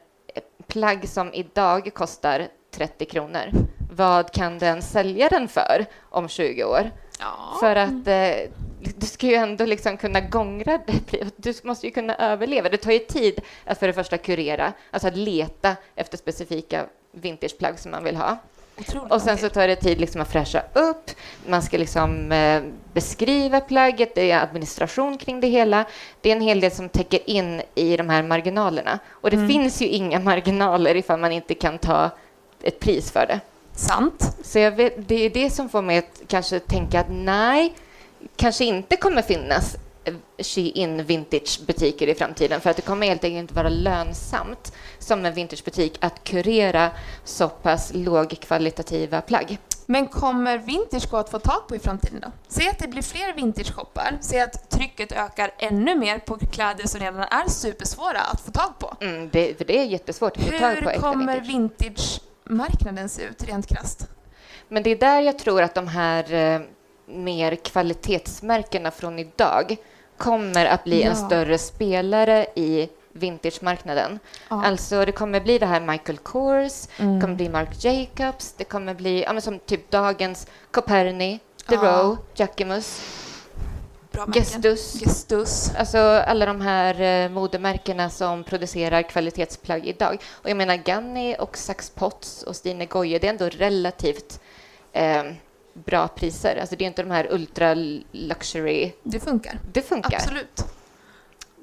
plagg som idag kostar 30 kronor, vad kan den sälja den för om 20 år? Ja. För att eh, du ska ju ändå liksom kunna gångra det. Du måste ju kunna överleva. Det tar ju tid att för det första kurera, alltså att leta efter specifika vintageplagg som man vill ha. Otroligt Och sen så tar det tid liksom att fräscha upp, man ska liksom eh, beskriva plagget, det är administration kring det hela. Det är en hel del som täcker in i de här marginalerna. Och det Mm. finns ju inga marginaler ifall man inte kan ta ett pris för det. Sant. Så vet, det är det som får mig att kanske tänka att nej, kanske inte kommer finnas Shein vintagebutiker i framtiden för att det kommer helt enkelt inte vara lönsamt som en vintagebutik att kurera så pass lågkvalitativa plagg. Men kommer vintage gå att få tag på i framtiden då? Säg att det blir fler vintage-shoppar, säg att trycket ökar ännu mer på kläder som redan är supersvåra att få tag på. Mm, det, för det är jättesvårt att få tag på Hur kommer vintage. vintage-marknaden se ut rent krasst? Men det är där jag tror att de här eh, mer kvalitetsmärkena från idag kommer att bli en Ja. större spelare i vintagemarknaden. Ja. Alltså det kommer bli det här Michael Kors, Mm. det kommer bli Marc Jacobs, det kommer bli ja, som typ dagens Coperni, The Ja. Row, Jacquemus. Gestus. Gestus. Alltså alla de här eh, modemärkena som producerar kvalitetsplagg idag. Och jag menar Ganni och Saks Potts och Stine Goye, det är ändå relativt eh, bra priser. Alltså det är inte de här ultra luxury. Det funkar. Det funkar. Absolut.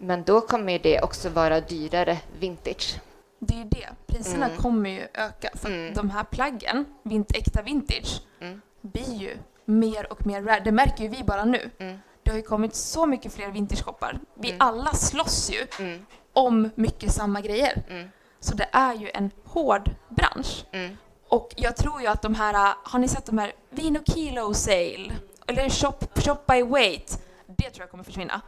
Men då kommer det också vara dyrare vintage. Det är ju det. Priserna Mm. kommer ju öka. För Mm. de här plaggen, vint, äkta vintage, Mm. blir ju mer och mer rare. Det märker ju vi bara nu. Mm. Det har ju kommit så mycket fler vintage-shoppar. Vi Mm. alla slåss ju Mm. om mycket samma grejer. Så det är ju en hård bransch. Och jag tror ju att de här, har ni sett de här Vino Kilo Sale? Eller shop, shop by weight? Det tror jag kommer försvinna.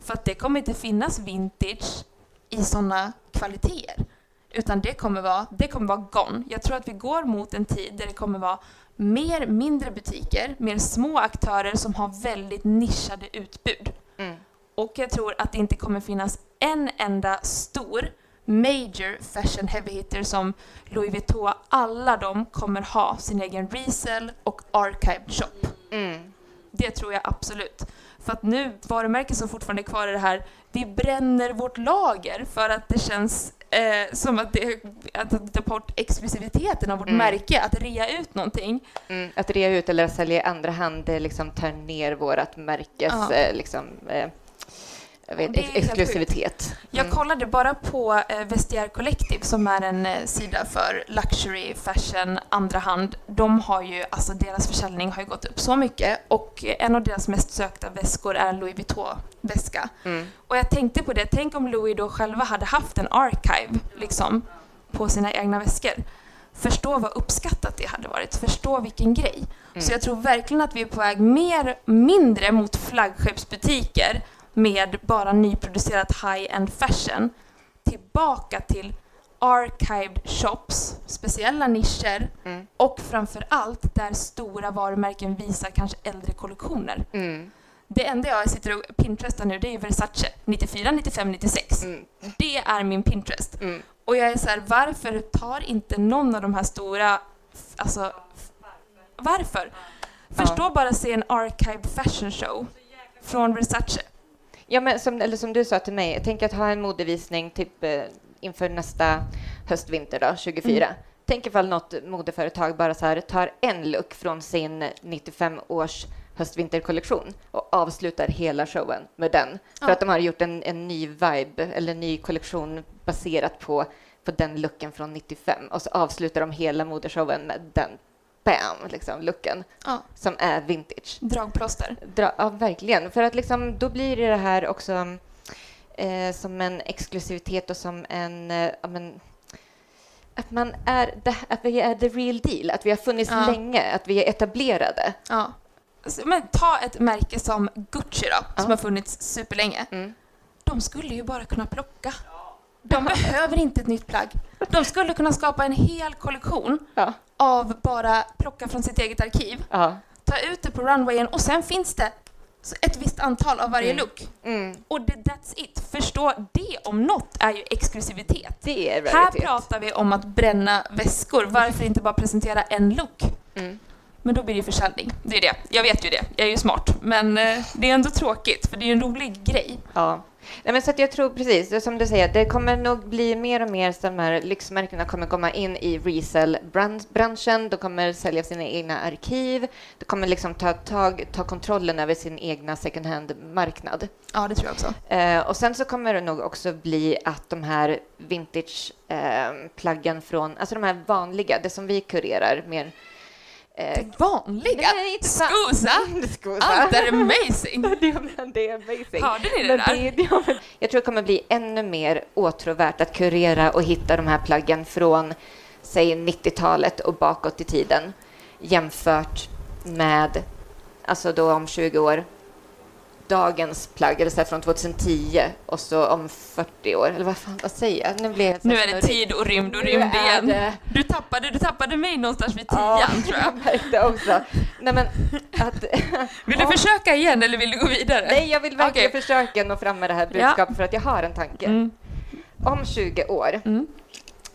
För att det kommer inte finnas vintage i sådana kvaliteter. Utan det kommer vara, det kommer vara gone. Jag tror att vi går mot en tid där det kommer vara mer mindre butiker, mer små aktörer som har väldigt nischade utbud. Mm. Och jag tror att det inte kommer finnas en enda stor major fashion heavy hitter som Louis Vuitton. Alla de kommer ha sin egen resell och archived shop. Mm. Det tror jag absolut. För att nu, varumärken som fortfarande är kvar i det här, vi bränner vårt lager för att det känns eh, som att det att ta bort exklusiviteten av vårt Mm. märke, att rea ut någonting. Mm. Att rea ut eller sälja i andra hand det liksom tar ner vårt märkes eh, liksom, eh, vet, ex- exklusivitet. Jag Mm. kollade bara på eh, Vestiaire Collective som är en eh, sida för luxury, fashion, andra hand. De har ju, alltså deras försäljning har ju gått upp så mycket och en av deras mest sökta väskor är en Louis Vuitton-väska. Mm. Och jag tänkte på det, tänk om Louis då själva hade haft en archive liksom på sina egna väskor. Förstå vad uppskattat det hade varit, förstå vilken grej. Mm. Så jag tror verkligen att vi är på väg mer, mindre mot flaggskeppsbutiker med bara nyproducerat high-end fashion tillbaka till archived shops, speciella nischer Mm. och framför allt där stora varumärken visar kanske äldre kollektioner. Mm. Det enda jag sitter och pinterestar nu det är Versace 94, 95, 96. Mm. Det är min Pinterest. Mm. Och jag är så här, varför tar inte någon av de här stora, alltså, varför? Förstå bara se en archived fashion show från Versace. Ja, men som, eller som du sa till mig, tänk att ha en modevisning typ eh, inför nästa höst-vinter då, 24. Mm. Tänk ifall något modeföretag bara så här tar en look från sin 95 års höst-vinterkollektion och avslutar hela showen med den. För Ja. att de har gjort en, en ny vibe eller ny kollektion baserat på, på den looken från 95 och så avslutar de hela modeshowen med den bam, liksom, looken Ja, som är vintage. dragplåster. Dra, ja, verkligen. För att liksom, då blir det här också eh, som en exklusivitet och som en... Eh, men, att, man är, det- att vi är the real deal, att vi har funnits Ja. länge, att vi är etablerade. Ja. Men ta ett märke som Gucci då, som har funnits superlänge. Mm. De skulle ju bara kunna plocka. De behöver inte ett nytt plagg. De skulle kunna skapa en hel kollektion Ja. av bara plocka från sitt eget arkiv, Ja. ta ut det på runwayen och sen finns det ett visst antal av varje Mm. look. Mm. Och det, that's it. Förstå, det om något är ju exklusivitet. Det är Här raritet. pratar vi om att bränna väskor. Varför inte bara presentera en look? Mm. Men då blir det ju försäljning. Det är det. Jag vet ju det. Jag är ju smart. Men eh, det är ändå tråkigt, för det är ju en rolig grej. Ja. Nej, men så jag tror precis, som du säger, det kommer nog bli mer och mer som de här lyxmärkena kommer komma in i resell-branschen, de kommer sälja sina egna arkiv, de kommer liksom ta, tag, ta kontrollen över sin egna second hand-marknad. Ja, det tror jag också. Eh, och sen så kommer det nog också bli att de här vintage-plaggen från, alltså de här vanliga, det som vi kurerar mer Eh, vanliga? Skosa? Allt är amazing! det, är amazing. Hörde ni det Men där? det, ja, men jag tror det kommer bli ännu mer åtråvärt att kurera och hitta de här plaggen från, säg 90-talet och bakåt i tiden jämfört med, alltså då om 20 år, dagens plagg, eller så från 2010 och så om 40 år, eller vad fan, vad säger jag? Nu blir jag Nu är det tid och rymd och rymd igen. det- Du tappade, du tappade mig någonstans vid Ja, tian tror jag. jag märkte också. Nej, men att... Vill du Ja. försöka igen eller vill du gå vidare? Nej, jag vill verkligen Okej. försöka nå fram med det här Ja. budskapet för att jag har en tanke. Mm. Om 20 år Mm.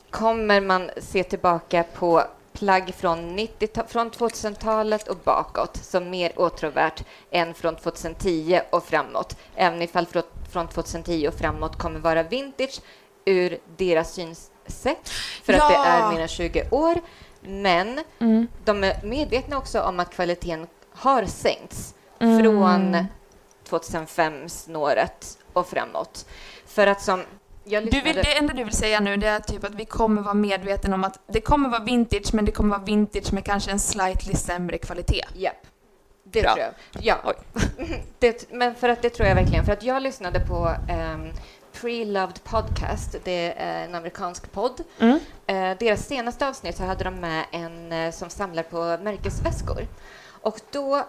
kommer man se tillbaka på plagg från, 90 från 2000-talet och bakåt som mer åtråvärt än från 2010 och framåt. Även ifall frå- från 2010 och framåt kommer vara vintage ur deras synsätt för att det Ja. är mer än 20 år. Men Mm. de är medvetna också om att kvaliteten har sänkts Mm. från 2005-snåret och framåt. För att som Du vill, det enda du vill säga nu det är typ att vi kommer vara medvetna om att det kommer vara vintage men det kommer vara vintage med kanske en slightly sämre kvalitet. Japp. Det Bra. tror jag. Ja. det, men för att det tror jag verkligen. För att jag lyssnade på um, Pre-Loved Podcast. Det är en amerikansk podd. Mm. Eh, deras senaste avsnitt så hade de med en eh, som samlar på märkesväskor. Och då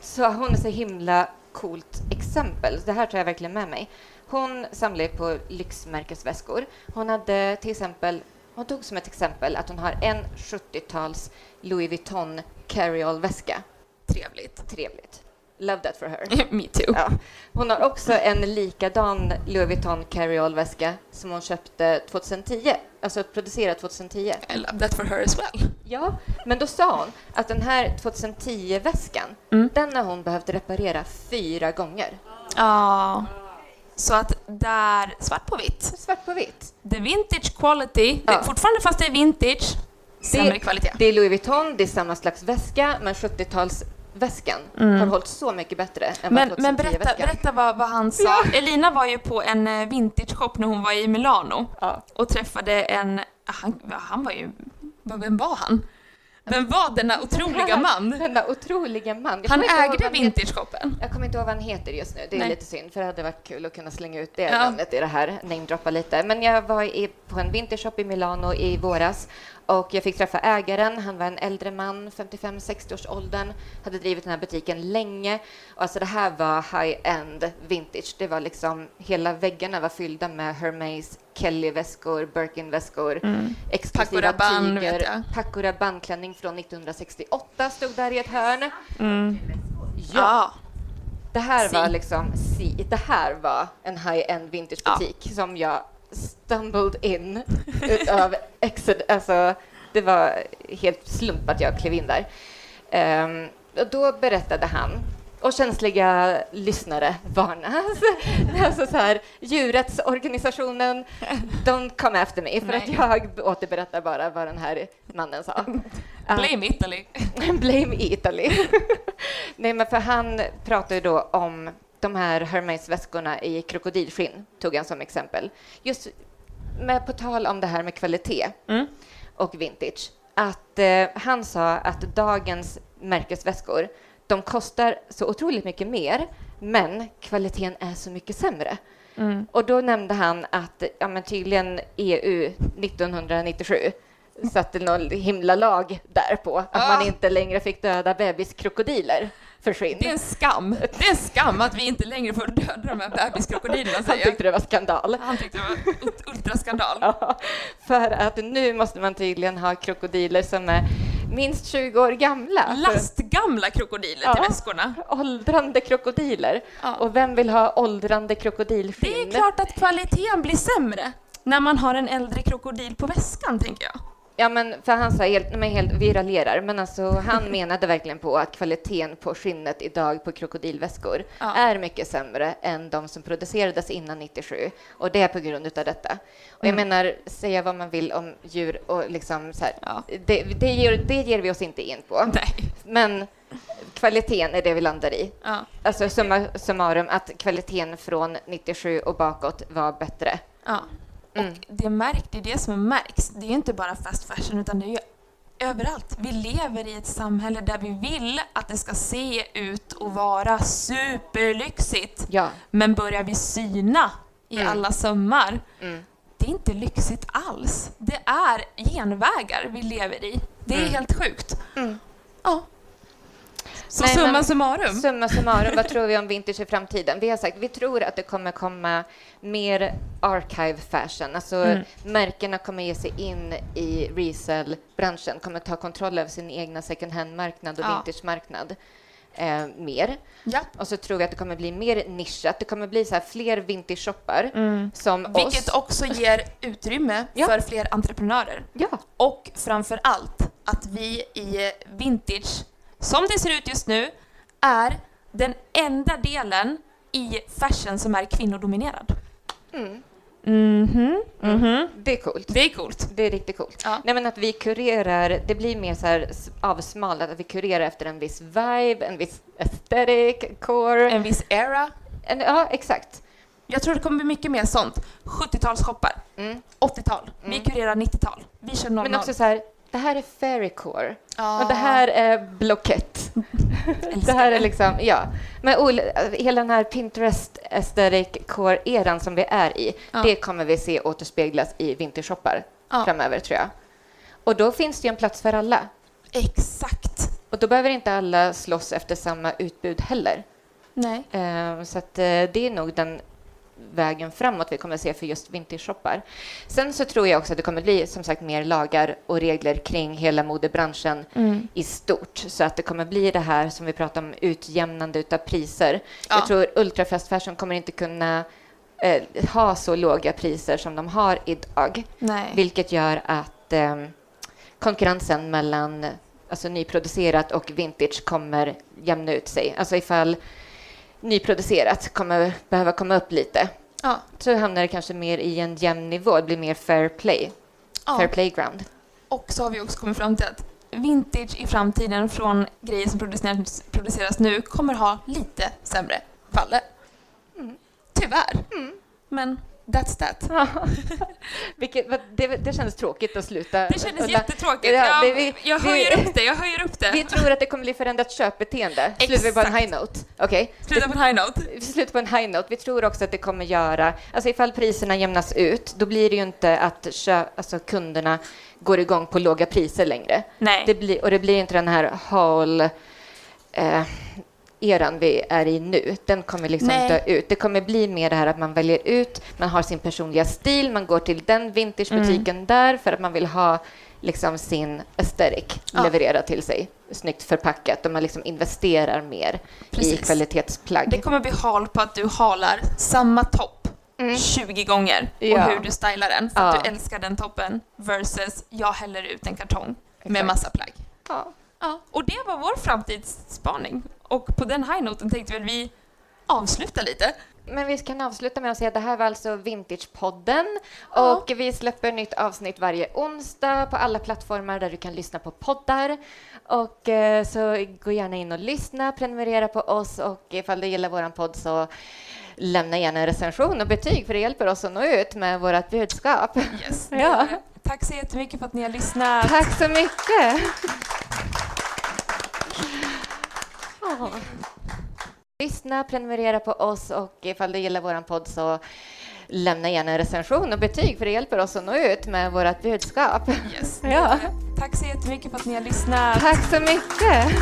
sa hon ett så himla coolt exempel. Det här tar jag verkligen med mig. Hon samlar ju på lyxmärkesväskor. Hon hade till exempel, hon tog som ett exempel att hon har en 70-tals Louis Vuitton carry-all-väska. Trevligt. Trevligt. Love that for her. Me too. Ja. Hon har också en likadan Louis Vuitton carry-all-väska som hon köpte 2010, alltså producerad 2010. I love that for her as well. Ja, men då sa hon att den här 2010-väskan, Mm. den har hon behövt reparera fyra gånger. Ja. Så att där, svart på vitt. Svart på vitt. The vintage quality, det, Ja. fortfarande fast det är vintage, sämre kvalitet. Det är Louis Vuitton, det är samma slags väska, men 70-talsväskan har hållit så mycket bättre än Mm. Men, vad men berätta, 2010-väskan. berätta vad, vad han sa. Elina var ju på en eh, vintage-shop när hon var i Milano Ja. och träffade en... Han, ja, han var ju... Vem var han? Vem var denna otroliga man? Denna otroliga man. Jag Han ägde vintage-shoppen. Jag kommer inte ihåg vad han heter just nu. Det är Nej. lite synd, för det hade varit kul att kunna slänga ut det Ja. namnet i det här, namedroppa lite. Men jag var i, på en vintershop i Milano i våras och jag fick träffa ägaren. Han var en äldre man, 55-60 års åldern, hade drivit den här butiken länge. Och alltså det här var high-end vintage. Det var liksom, hela väggarna var fyllda med Hermes, Kelly-väskor, Birkin-väskor, exklusiva Paco tyger. Paco Rabanne-klänning från 1968 stod där i ett hörn. Ja. Det här Si. var liksom, si, det här var en high-end vintagebutik som jag stumbled in utav exit, alltså det var helt slump att jag klev in där. Ehm, och då berättade han, och känsliga lyssnare varnas, alltså så här, djurrättsorganisationen, de kom efter mig för att Nej. jag återberättar bara vad den här mannen sa. Att- Blame Italy. Blame Italy. Nej, men för han pratar ju då om de här Hermes-väskorna i krokodilskinn, tog han som exempel. Just med, på tal om det här med kvalitet Mm. och vintage, att eh, han sa att dagens märkesväskor, de kostar så otroligt mycket mer, men kvaliteten är så mycket sämre. Mm. Och då nämnde han att ja, men tydligen EU 1997 satte någon himla lag där på att Ja. man inte längre fick döda bebiskrokodiler för skinn. Det är en skam. Det är en skam att vi inte längre får döda de här bebiskrokodilerna, Han säger jag. tyckte det var skandal. Han tyckte det var ultraskandal. Ja, för att nu måste man tydligen ha krokodiler som är minst 20 år gamla. Lastgamla krokodiler Ja. till väskorna. åldrande krokodiler. Ja. Och vem vill ha åldrande krokodilskinn? Det är klart att kvaliteten blir sämre när man har en äldre krokodil på väskan, tänker jag. Ja, men för han sa helt, men helt, vi raljerar, men alltså han menade verkligen på att kvaliteten på skinnet idag på krokodilväskor Ja. är mycket sämre än de som producerades innan 97 och det är på grund av detta. Och jag Mm. menar, säga vad man vill om djur och liksom så här, Ja. det, det, ger, det ger vi oss inte in på. Nej. Men kvaliteten är det vi landar i. Ja. Alltså summa summarum att kvaliteten från 97 och bakåt var bättre. Ja. Mm. Och det, märk, det är det som märks. Det är inte bara fast fashion, utan det är ju överallt. Vi lever i ett samhälle där vi vill att det ska se ut och vara superlyxigt. Ja. Men börjar vi syna i Mm. alla sömmar, Mm. det är inte lyxigt alls. Det är genvägar vi lever i. Det är Mm. helt sjukt. Mm. Ja. Så Nej, summa men- summarum. Summa summarum, vad tror vi om vintage i framtiden? Vi har sagt vi tror att det kommer komma mer archive fashion. Alltså Mm. märkena kommer ge sig in i resell-branschen, kommer ta kontroll över sin egna second hand-marknad och Ja. vintage-marknad eh, mer. Ja. Och så tror vi att det kommer bli mer nischat. Det kommer bli så här fler vintage-shoppar som Mm. Vilket oss. också ger utrymme Ja. för fler entreprenörer. Ja. Och framför allt att vi i vintage, som det ser ut just nu, är den enda delen i fashion som är kvinnodominerad. Mm. Mhm, mhm. Det är coolt. Det är coolt. Det är riktigt coolt. Ja. Nej, men att vi kurerar, det blir mer så här avsmalat, att vi kurerar efter en viss vibe, en viss aesthetic, core. En viss era. En, ja, exakt. Jag tror det kommer bli mycket mer sånt. 70-talsshoppar, Mm. 80-tal, vi Mm. kurerar 90-tal, vi kör 00. Men också så här, det här är fairycore ja. och det här är blockett. det här är liksom, ja. Men ol- hela den här Pinterest aesthetic core-eran som vi är i, Ja. det kommer vi se återspeglas i vintershoppar Ja. framöver, tror jag. Och då finns det ju en plats för alla. Exakt. Och då behöver inte alla slåss efter samma utbud heller. Nej. Eh, Så att eh, det är nog den vägen framåt vi kommer att se för just vintage-shoppar. Sen så tror jag också att det kommer bli som sagt mer lagar och regler kring hela modebranschen Mm. i stort så att det kommer bli det här som vi pratar om utjämnande utav priser. Ja. Jag tror ultra fast fashion kommer inte kunna eh, ha så låga priser som de har idag, Nej. vilket gör att eh, konkurrensen mellan alltså nyproducerat och vintage kommer jämna ut sig. Alltså ifall nyproducerat kommer behöva komma upp lite Ja. så hamnar det kanske mer i en jämn nivå, det blir mer fair play, Ja. fair playground. Och så har vi också kommit fram till att vintage i framtiden från grejer som produceras, produceras nu kommer ha lite sämre kvaller. Mm. Tyvärr. Men that's that. Vilket, vad- det, det kändes tråkigt att sluta. Det kändes Ulla. jättetråkigt. Ja, jag, det- vi- jag vi- höjer upp det, jag höjer upp det. Vi tror att det kommer bli förändrat köpbeteende. Slutar vi på en high note? Okej. Sluta på en high note. Vi slutar på en high note. Vi tror också att det kommer göra, alltså ifall priserna jämnas ut, då blir det ju inte att kö, alltså kunderna går igång på låga priser längre. Nej. Det blir, och det blir inte den här haul eh, eran vi är i nu. Den kommer liksom Nej. dö ut. Det kommer bli mer det här att man väljer ut, man har sin personliga stil, man går till den vintagebutiken Mm. där för att man vill ha liksom sin aesthetic Ja. levererad till sig, snyggt förpackat och man liksom investerar mer i Precis. kvalitetsplagg. Det kommer bli hal på att du halar samma topp Mm. 20 gånger Ja. och hur du stylar den för Ja. att du älskar den toppen versus jag häller ut en kartong med Exakt. massa plagg. Ja. Ja, och det var vår framtidsspaning. Och på den high noten tänkte väl vi avsluta lite. Men vi kan avsluta med att säga att det här var alltså Vintagepodden Ja. och vi släpper nytt avsnitt varje onsdag på alla plattformar där du kan lyssna på poddar. Och eh, så gå gärna in och lyssna, prenumerera på oss och ifall du gillar våran podd så lämna gärna en recension och betyg för det hjälper oss att nå ut med vårt budskap. Yes. Ja. Tack så jättemycket för att ni har lyssnat. Tack så mycket! Lyssna, prenumerera på oss och ifall du gillar våran podd så lämna gärna en recension och betyg för det hjälper oss att nå ut med vårt budskap. Yes, Ja. Tack så jättemycket för att ni har lyssnat. Tack så mycket!